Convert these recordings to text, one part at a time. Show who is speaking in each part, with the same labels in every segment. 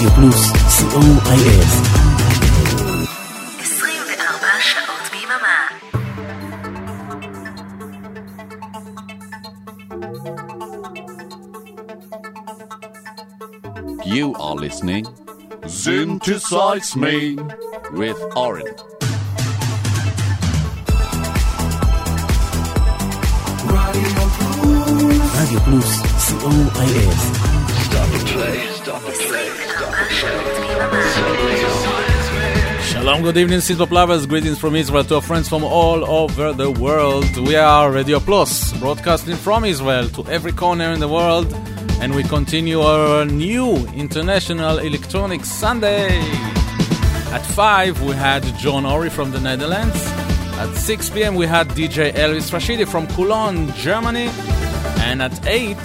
Speaker 1: רדיו פלוס, סיום
Speaker 2: 24 שעות ביממה.
Speaker 3: You are listening Synthesize Me with Oren.
Speaker 1: Radio Plus, C-O-I-S.
Speaker 2: Stop the play, stop the
Speaker 4: Shalom, good evening, Synthpop lovers. Greetings from Israel to our friends from all over the world. We are Radio Plus, broadcasting from Israel to every corner in the world, and we continue our new International Electronic Sunday. At 5, we had John Ori from the Netherlands. At 6 p.m., we had DJ Elvis Rashidi from Cologne, Germany. And at 8,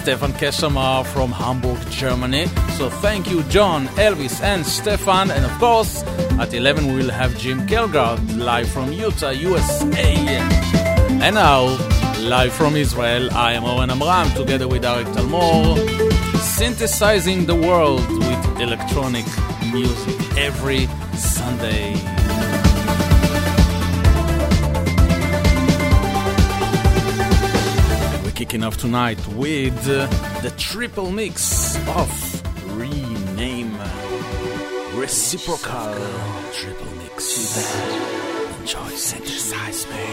Speaker 4: Stefan Keshamar from Hamburg, Germany. So thank you, John, Elvis, and Stefan. And of course, at 11, we will have Jim Kelgard live from Utah, USA. And now, live from Israel, I am Oren Amram together with Arik Talmor, synthesizing the world with electronic music every Sunday. Off tonight with the triple mix of Rename Reciprocal Triple Mix. Enjoy Synthesize Me.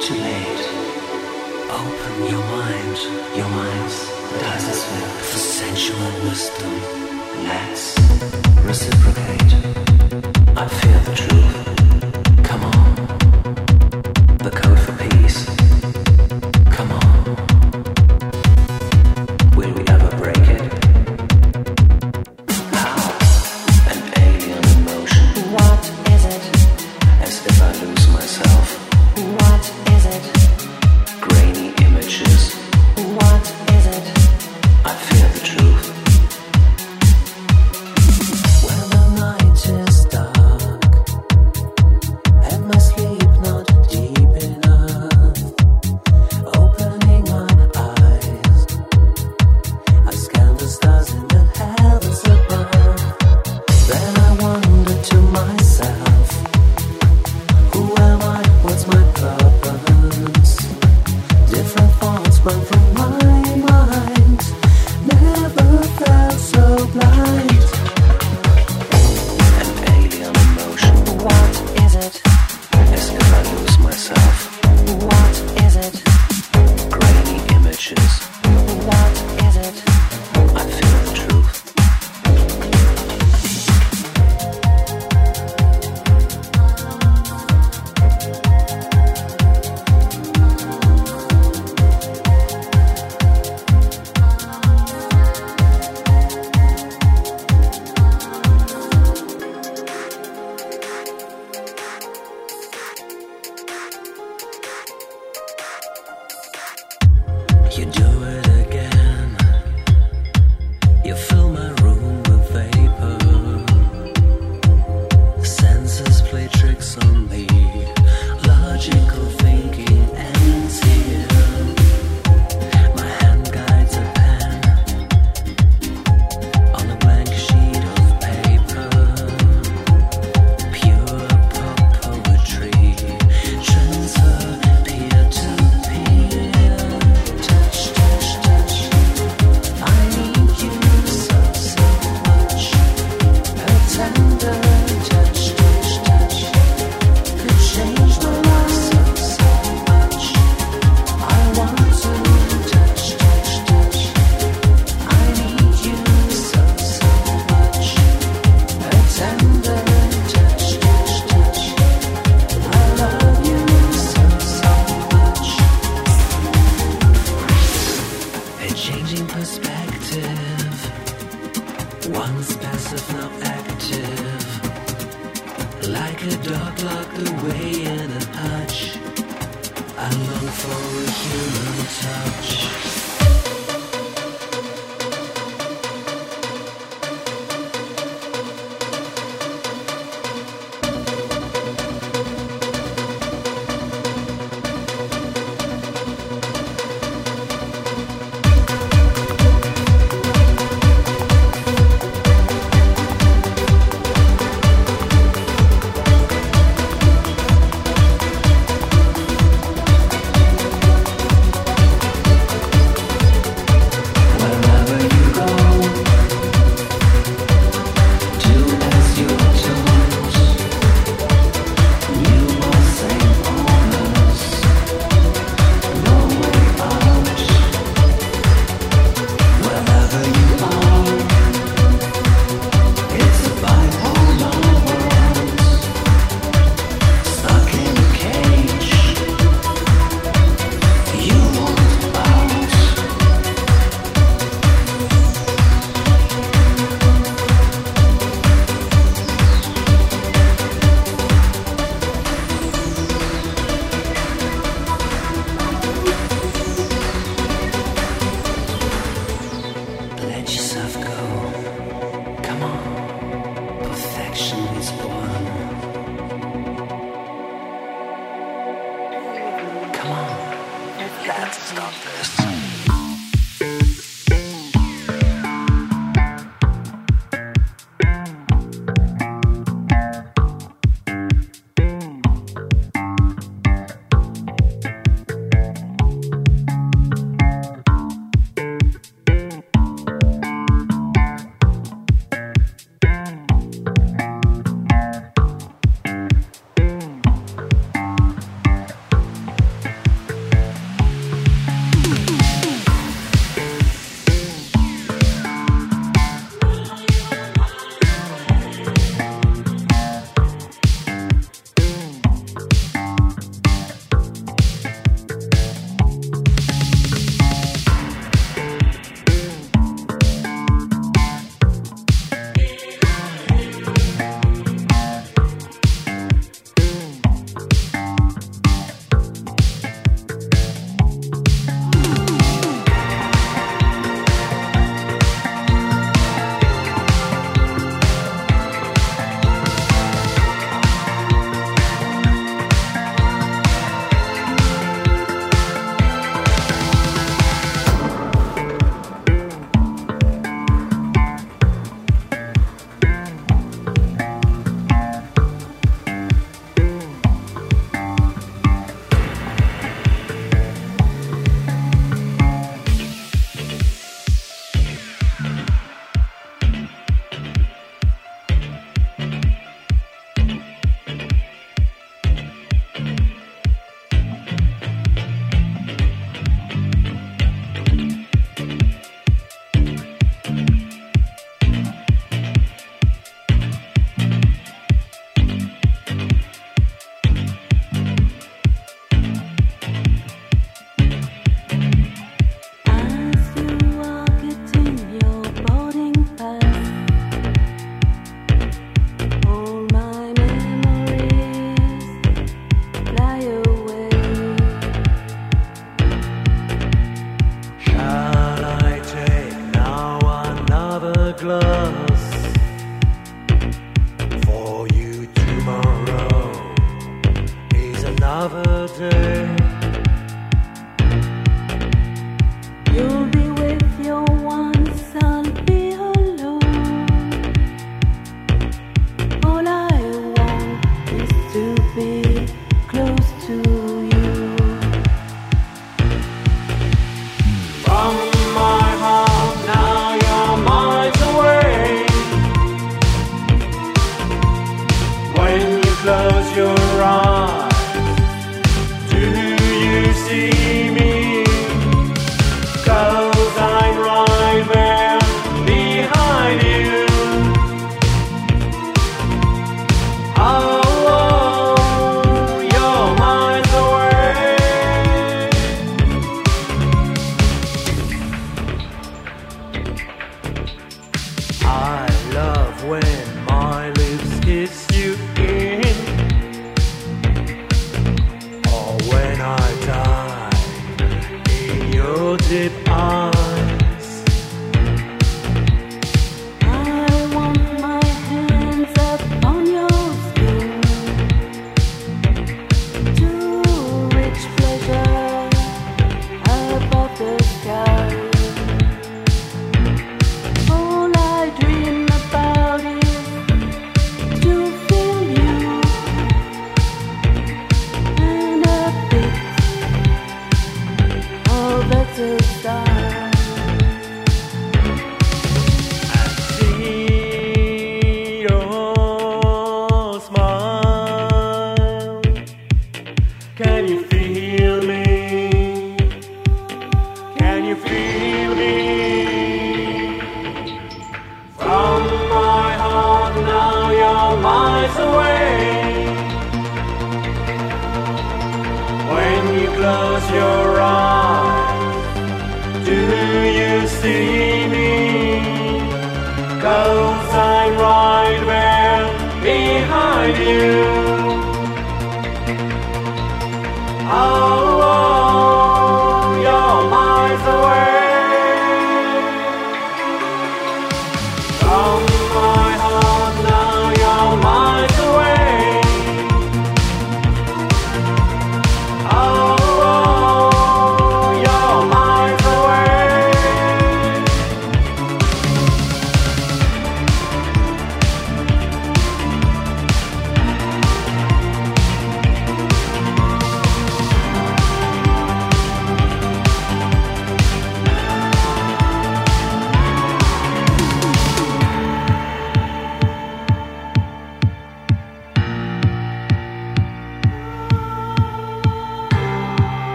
Speaker 5: Too late. Open your mind, your mind's does for sensual wisdom. Let's reciprocate. I feel the truth.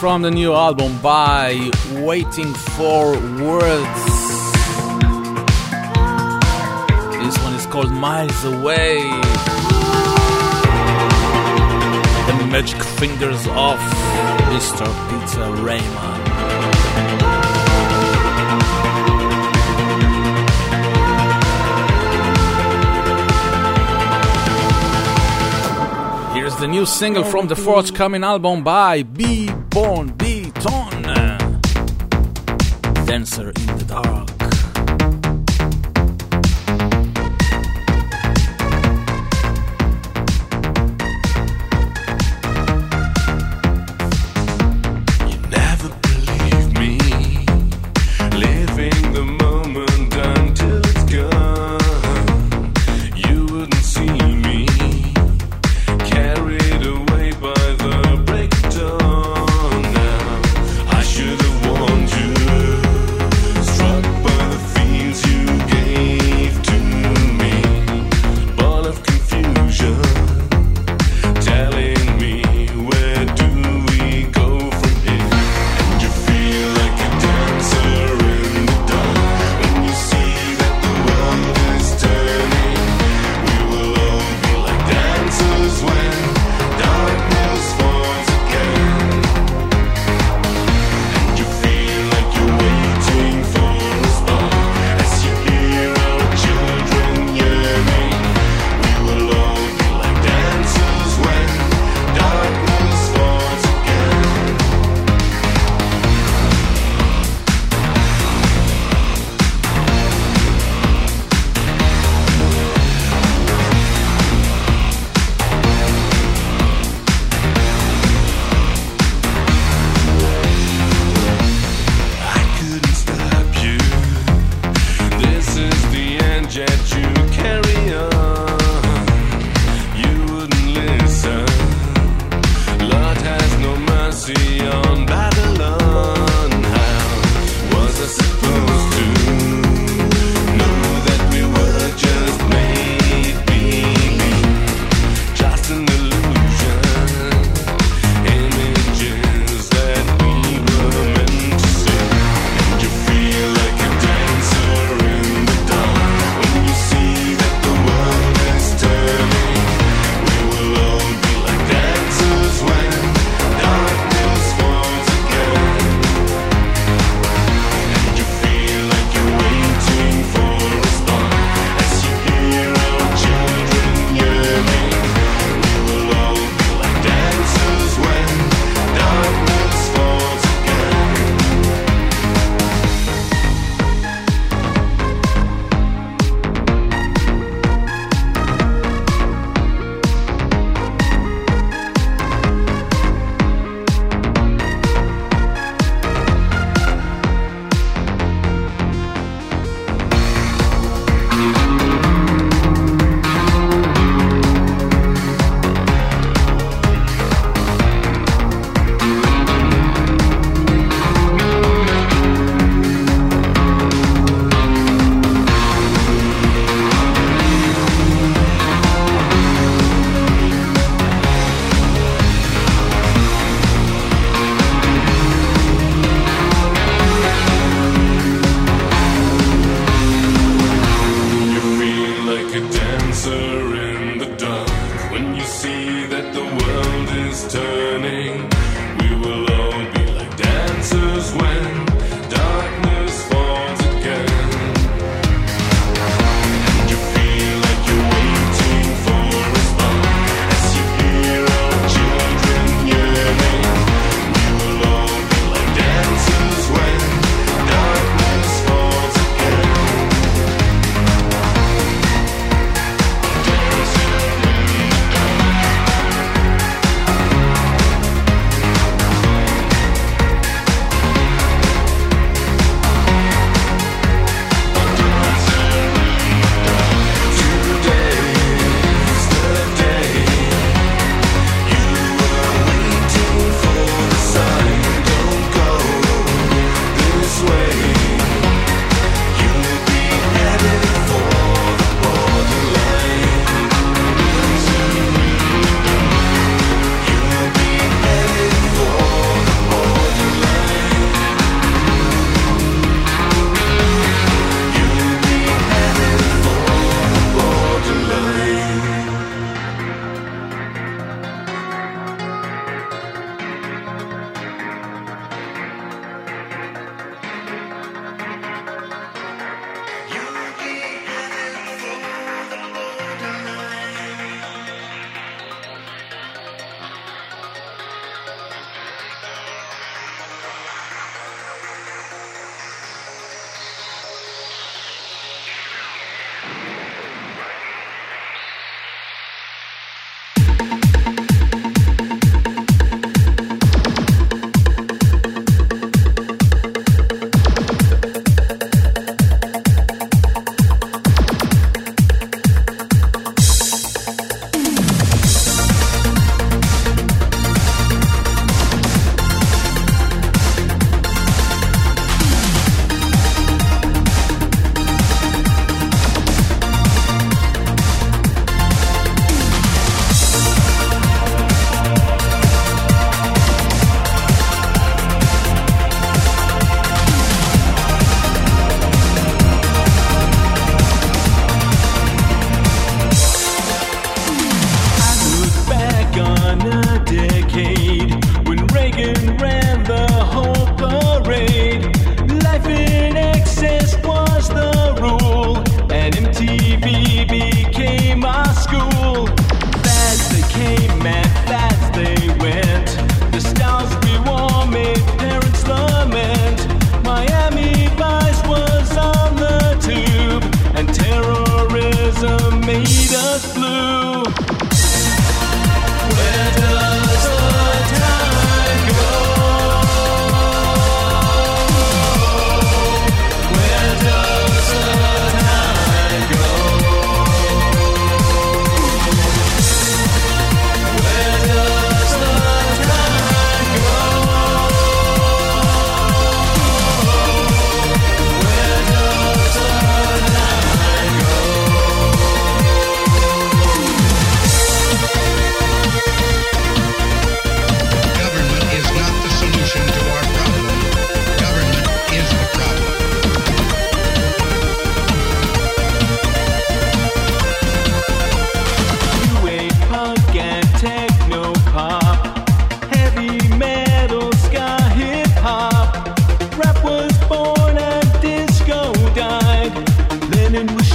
Speaker 5: from the
Speaker 4: new album by Waiting for Words. This one is called Miles Away. The Magic Fingers of Mr. Peter Raymond. new single from the forthcoming album by B. Born, B. Ton. Dancer in the Dark.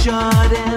Speaker 6: Jordan.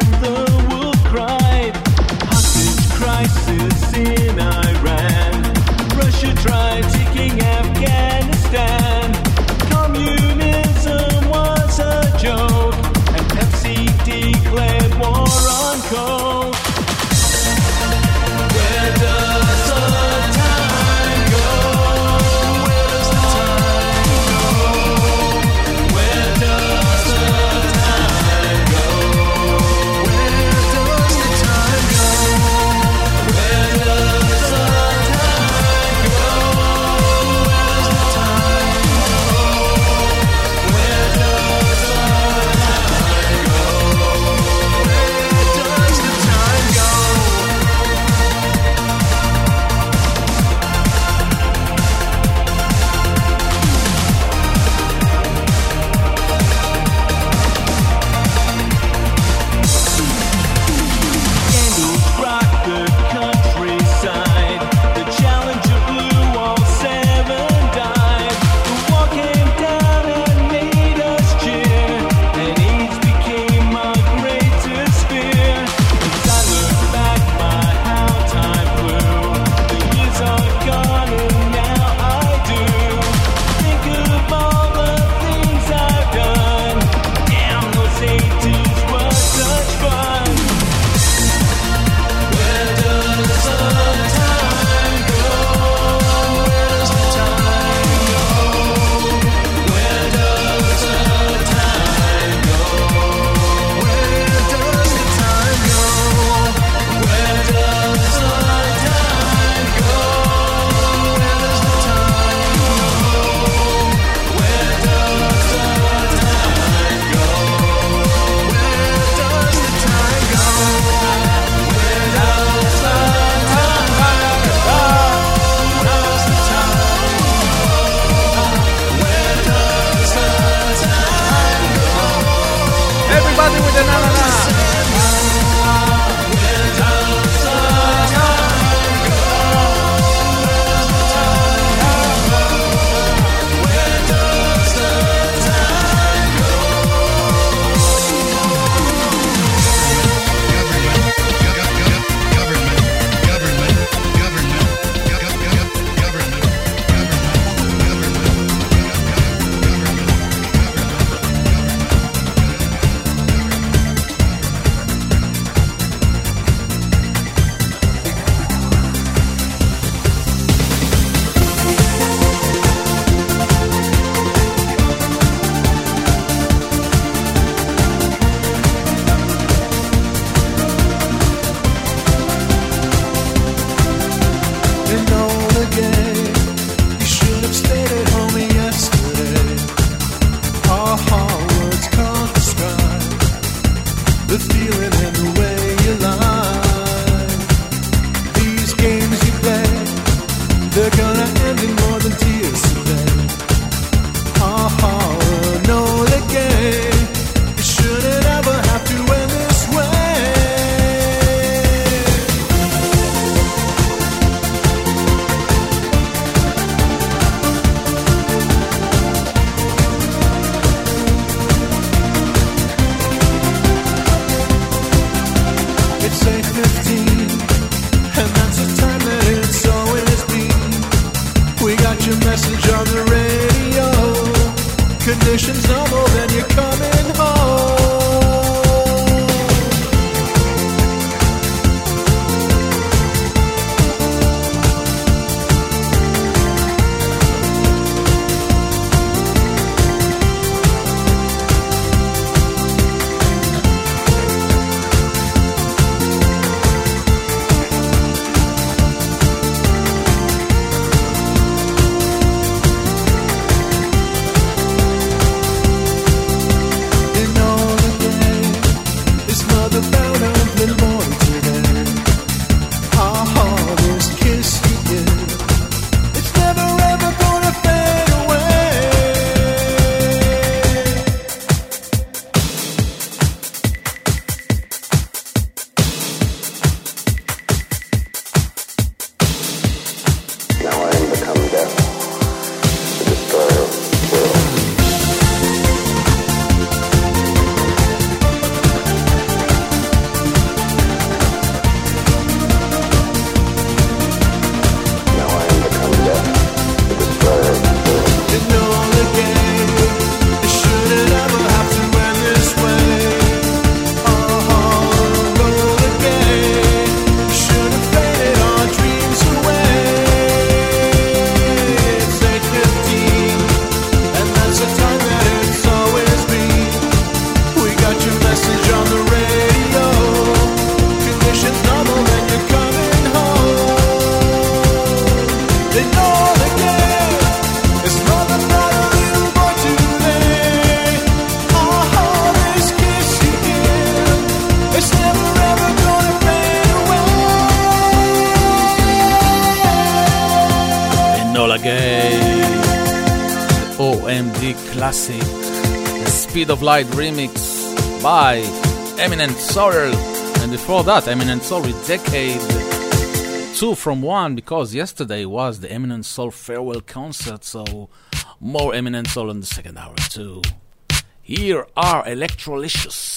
Speaker 6: Speed of Light remix by Eminent Sol. and before that, Eminent Sol with Decade. Two from one, because yesterday was the Eminent Sol farewell concert, so more Eminent Sol in the second hour, too. Here are Electrolicious.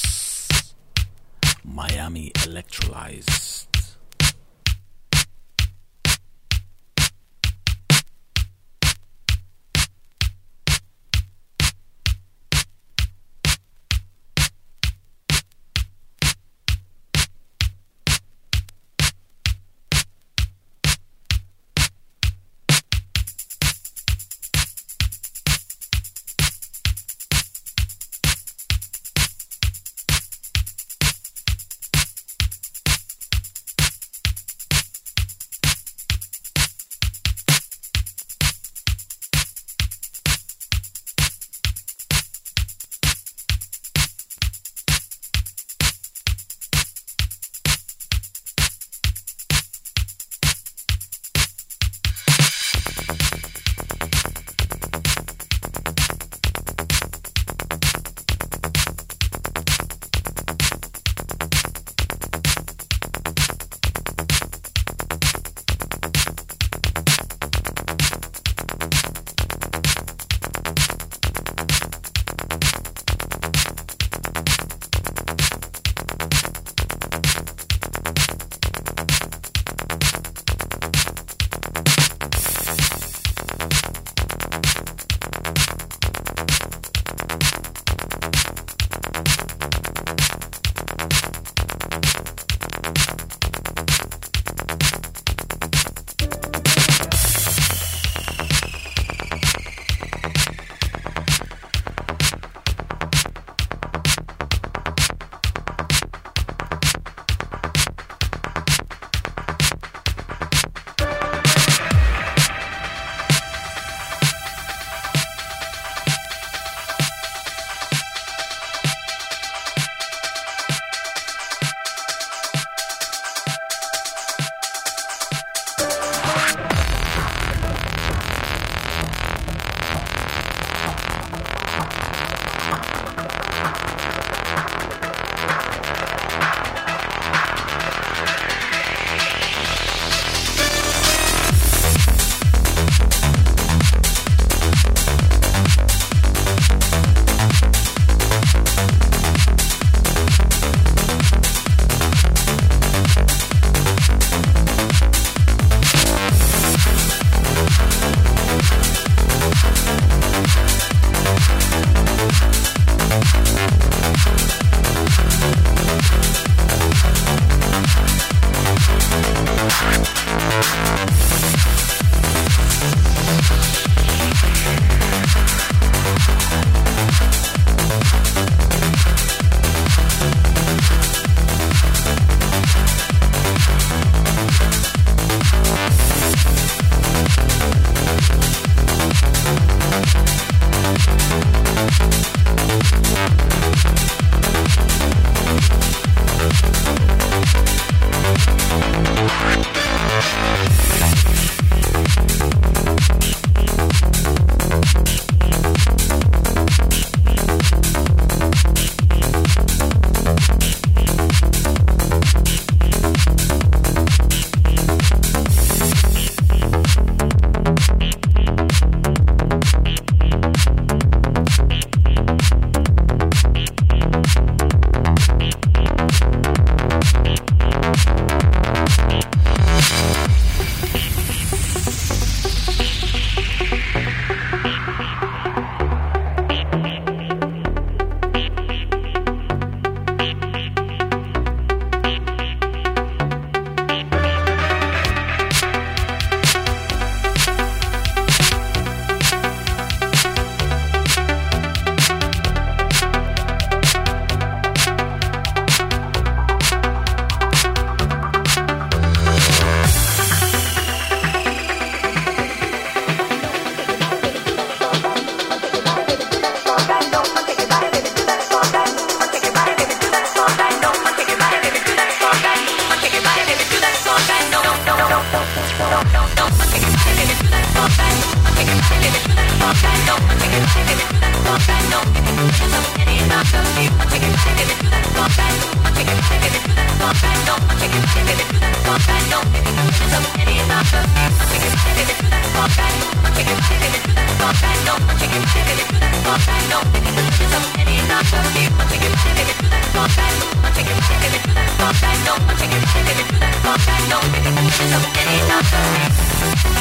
Speaker 4: Ain't nothing, ain't nothing.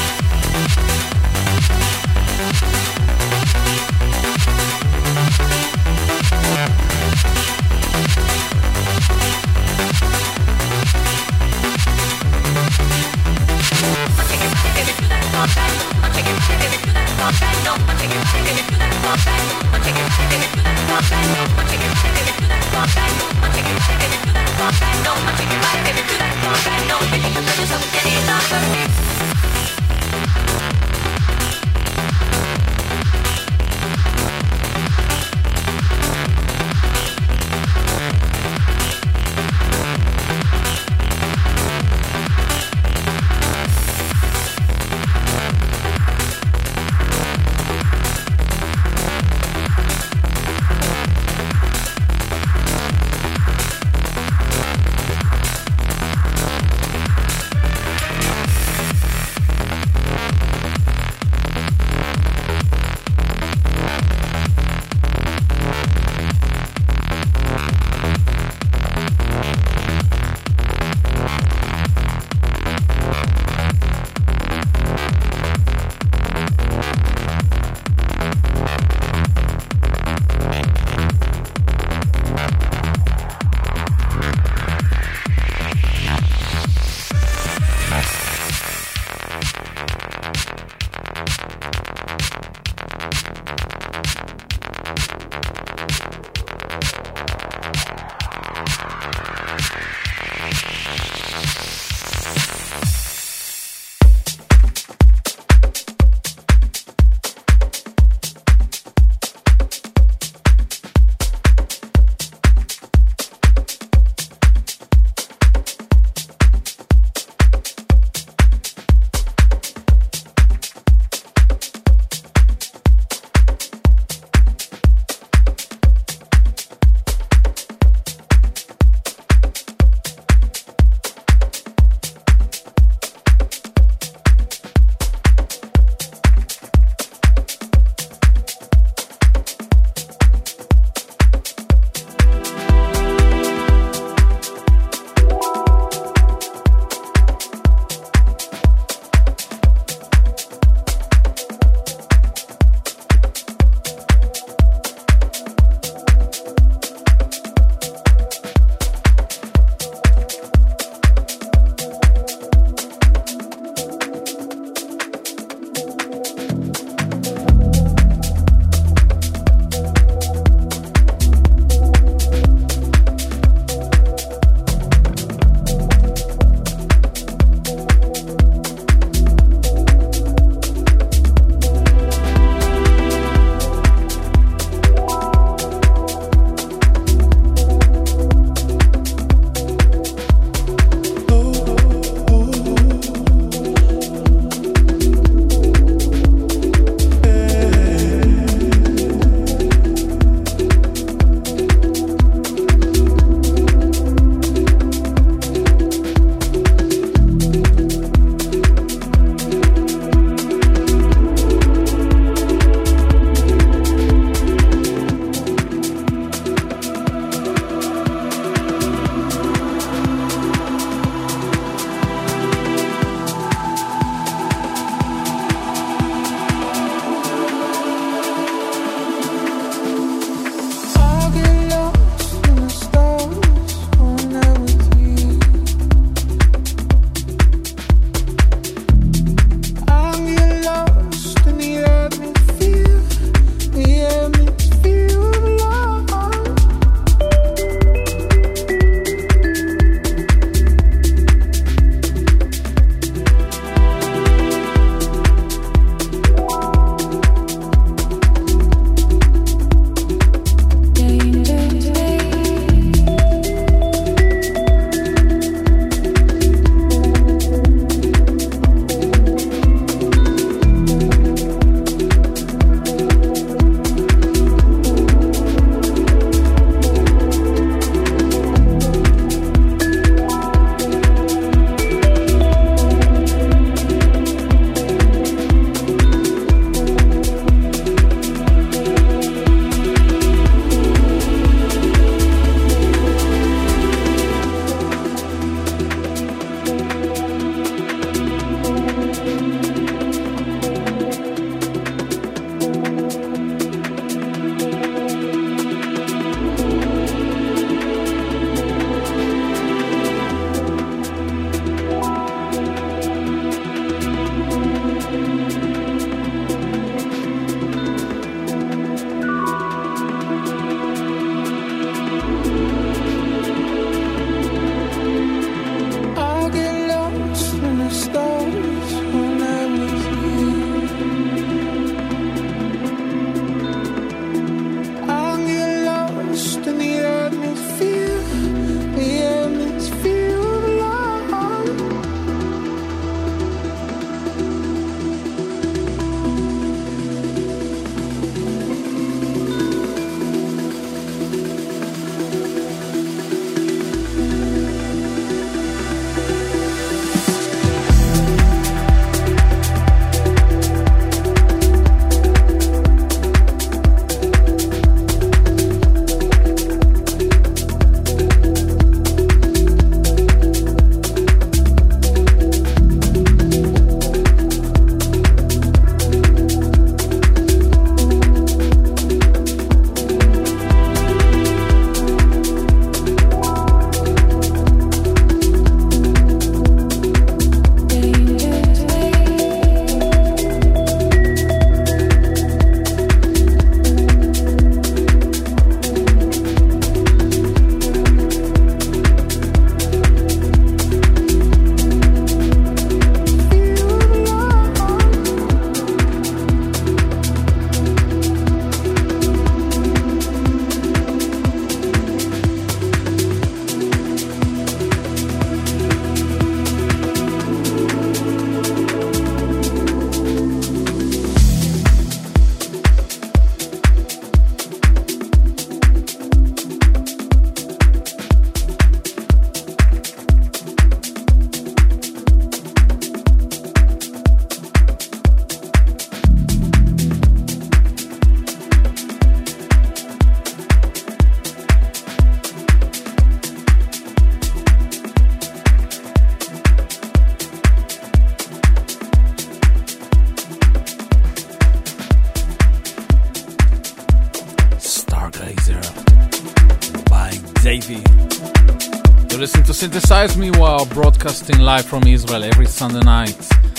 Speaker 4: Synthesize Me while broadcasting live from Israel every Sunday night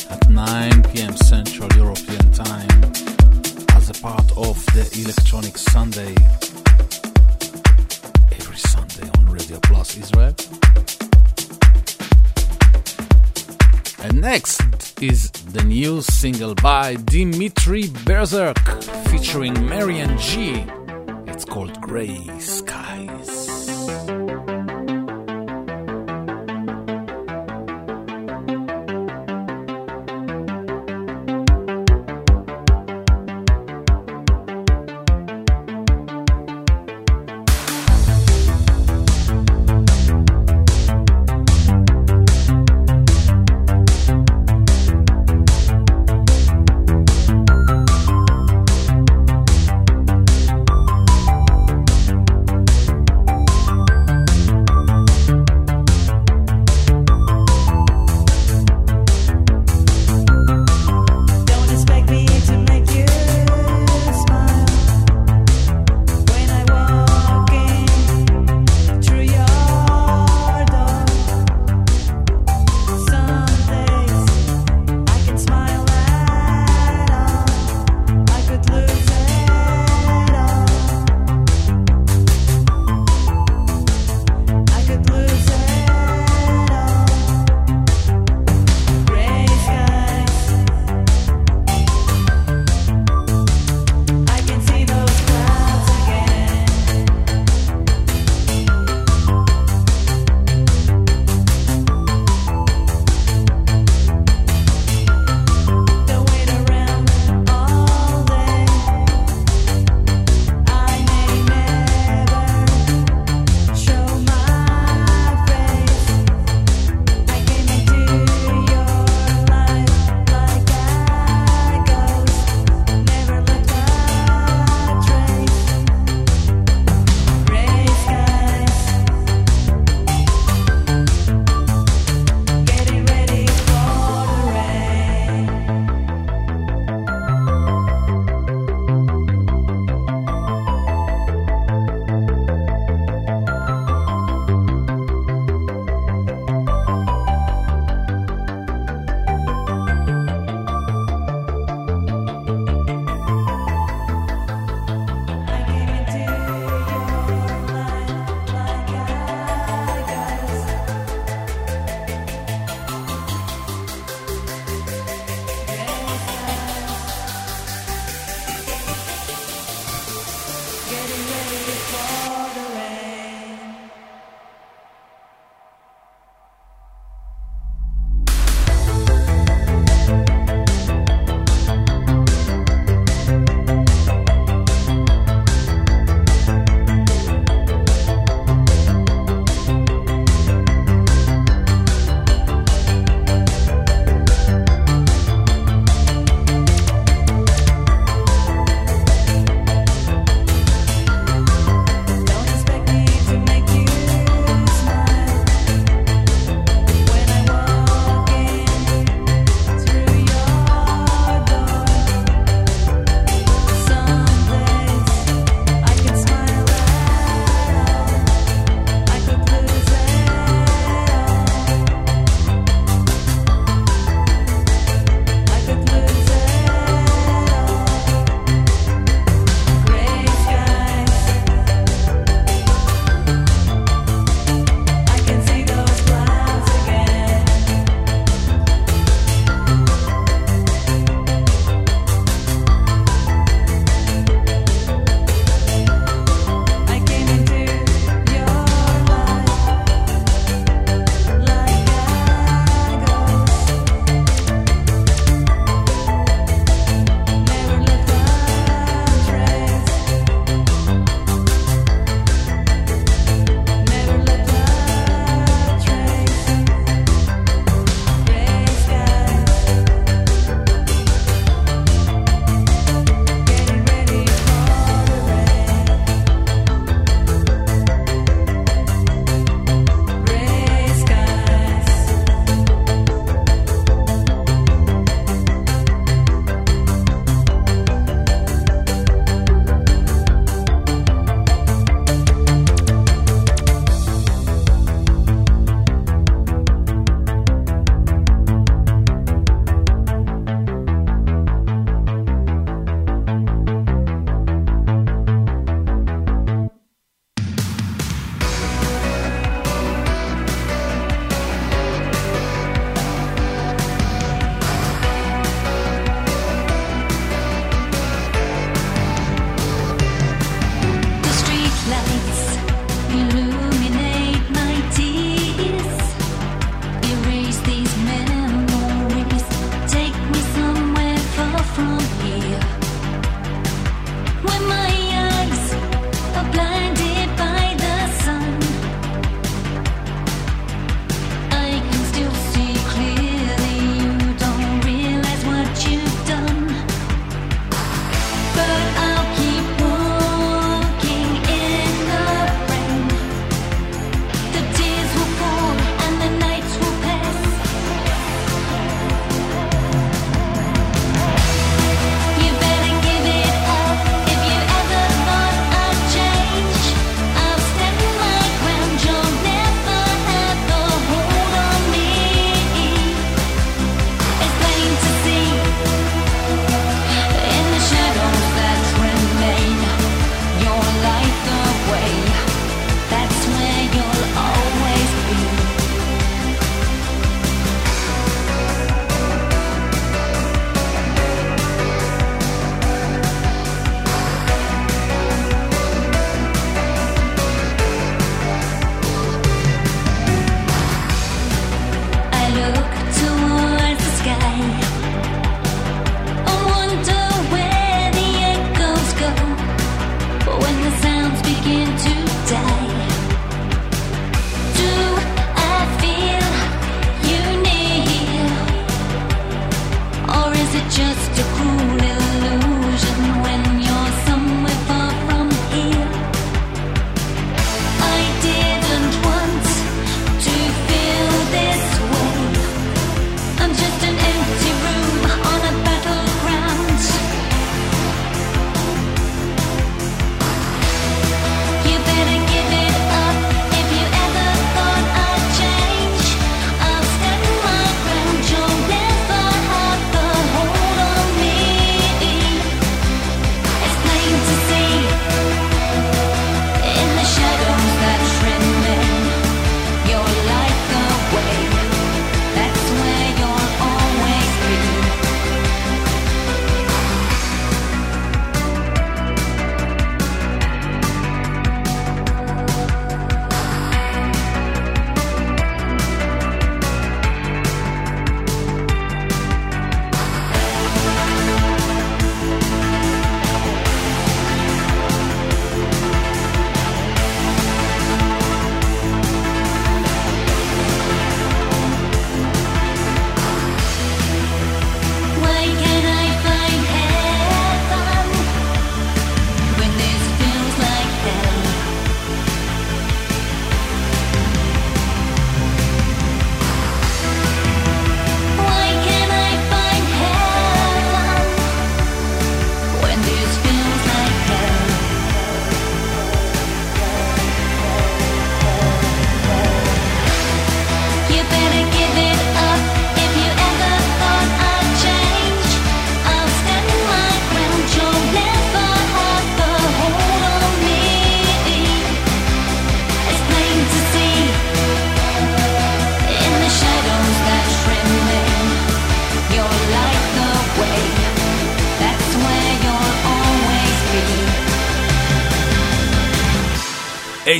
Speaker 4: at 9 p.m. Central European Time as a part of the Electronic Sunday every Sunday on Radio Plus Israel. And next is the new single by Dimitri Berzerk featuring Marian G. It's called
Speaker 7: Grey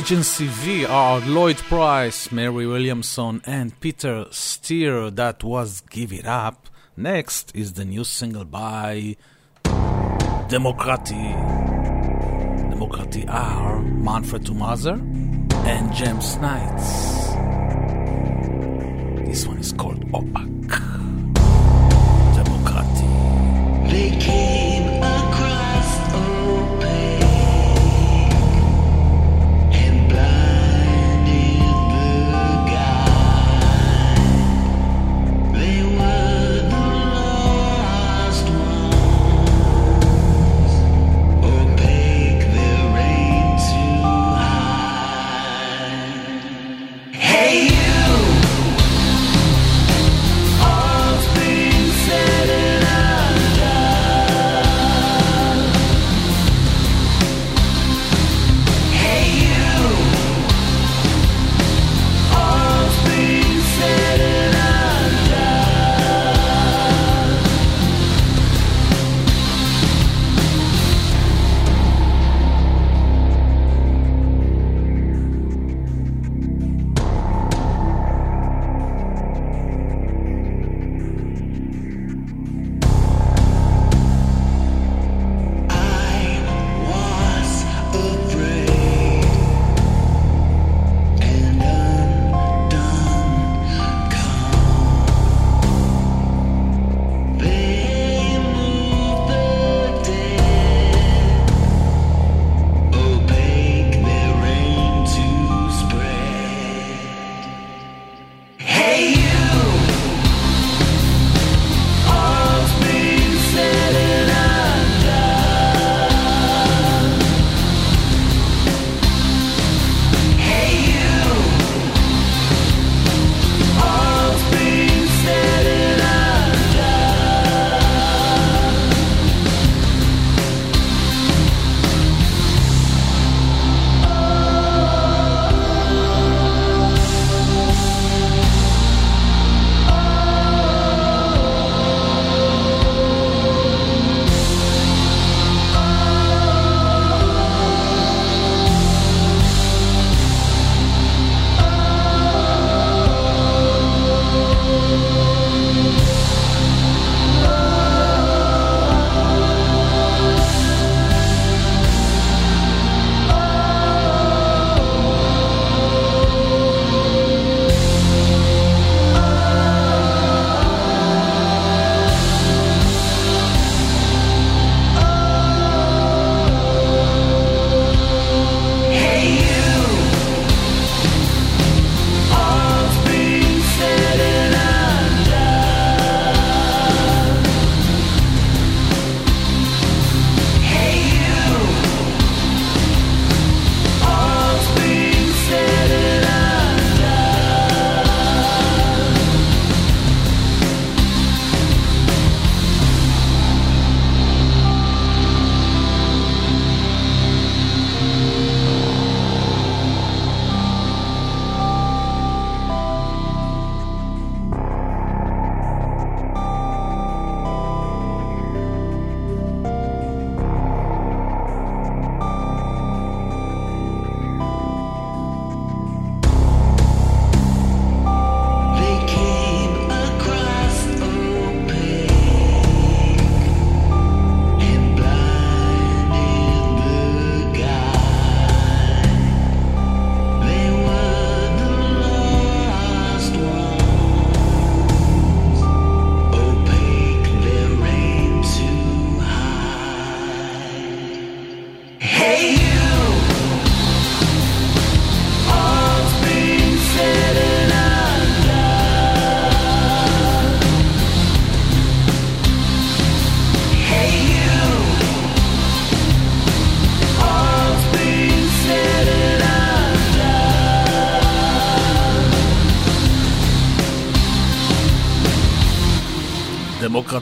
Speaker 4: Agency V are Lloyd Price, Mary Williamson, and Peter Steer. That was Give It Up. Next is the new single by Democrati. Democrati are Manfred Tumazer and James Knights. This one is called Opak.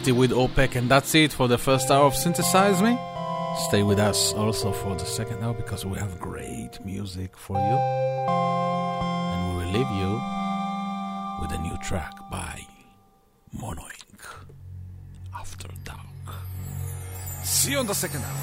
Speaker 8: party with OPEC, and that's it for the first hour of Synthesize Me. Stay with us also for the second hour because we have great music for you. And we will leave you with a new track by Mono Inc. After Dark. See you on the second hour.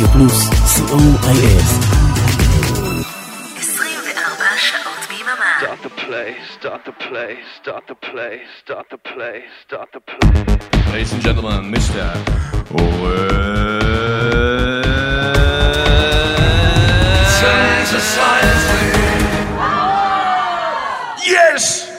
Speaker 1: רדיו פלוס,
Speaker 2: סיום
Speaker 9: Start the play, start the play, start the play, start the play, start the play.
Speaker 10: Ladies and gentlemen, Mr.
Speaker 5: Owen. Science, science, Yes!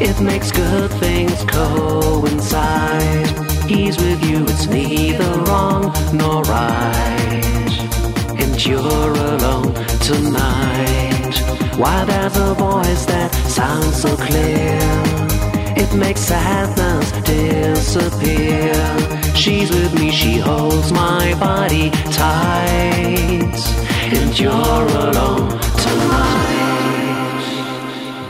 Speaker 5: It makes good things coincide. He's with you, it's neither wrong nor right. And you're alone tonight. Why there's a voice that sounds so clear. It makes sadness disappear. She's with me, she holds my body tight. And you're alone tonight.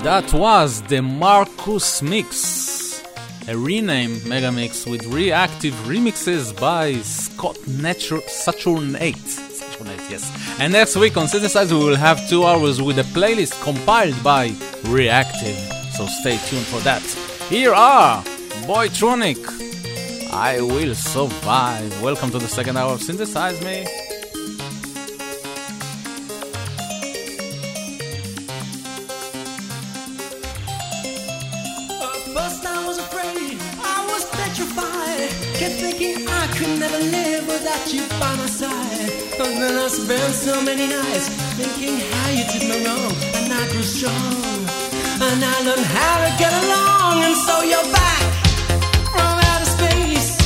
Speaker 5: That
Speaker 4: was the Marcus Mix, a rename mega mix with reactive remixes by Scott Natur- Saturn 8. Saturn 8, yes. And next week on Synthesize we will have two hours with a playlist compiled by Reactive. So stay tuned for that. Here are Boytronic. I will survive. Welcome to the second hour of Synthesize Me.
Speaker 11: Could never live without you by my side. But then I spent so many nights thinking how you did me wrong, and I grew strong. And I learned how to get along, and so you're back from outer space.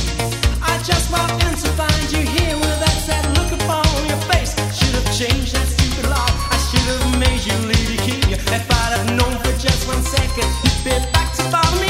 Speaker 11: I just walked in to find you here with that sad look upon your face. Should have changed that stupid. I should have made you leave. If I'd have known for just one second, you'd be back to follow me.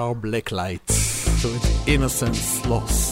Speaker 4: Are black lights. So it's innocence lost.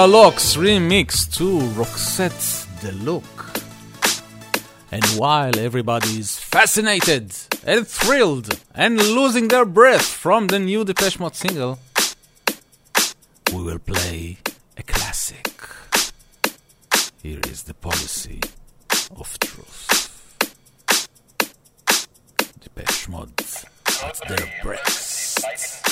Speaker 12: Paralox remix to Roxette the Look. And while everybody is fascinated and thrilled and losing their breath from the new Depeche Mode single, we will play a classic. Here is the policy of truth. Depeche Mode at their breaths.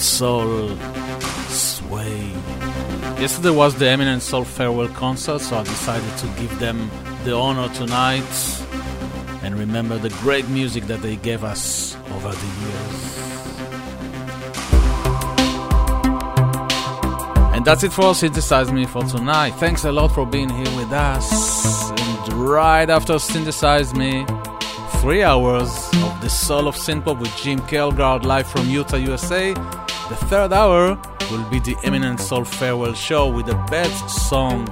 Speaker 4: Soul Sway. Yesterday was the Eminent Sol farewell concert, so I decided to give them the honor tonight and remember the great music that they gave us over the years. And that's it for Synthesize Me for tonight. Thanks a lot for being here with us. And right after Synthesize Me, three hours of the soul of synthpop with Jim Kelgard live from Utah, USA. The third hour will be the Eminent Sol Farewell Show with the best song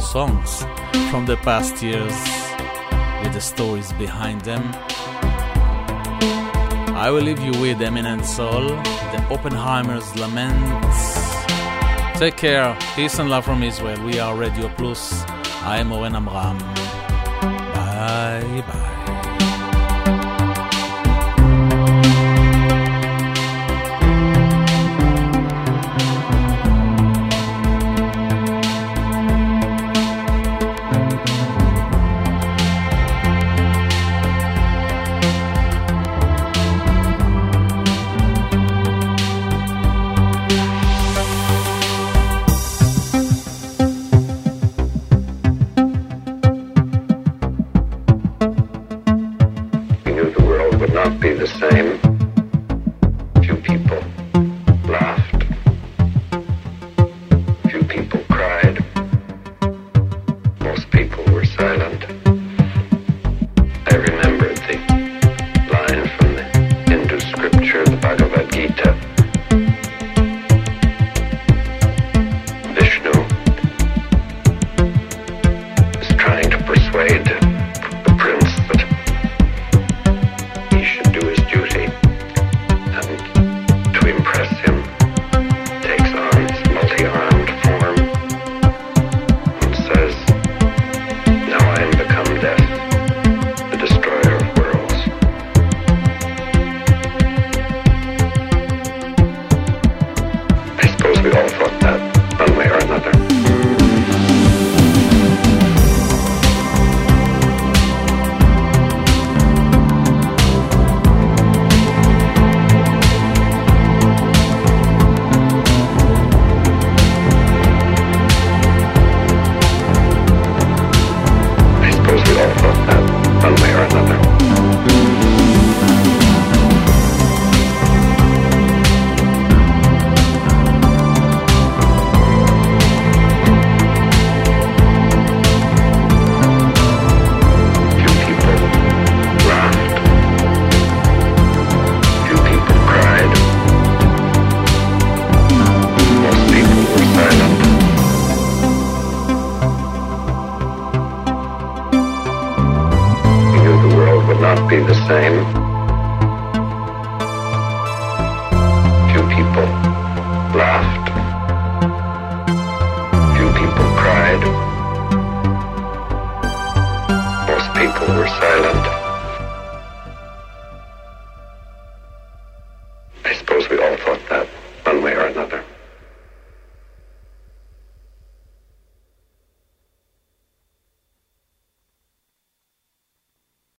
Speaker 4: songs from the past years with the stories behind them. I will leave you with Eminent Sol, the Oppenheimer's Laments. Take care, peace and love from Israel. We are Radio Plus. I am Oren Amram. Bye bye.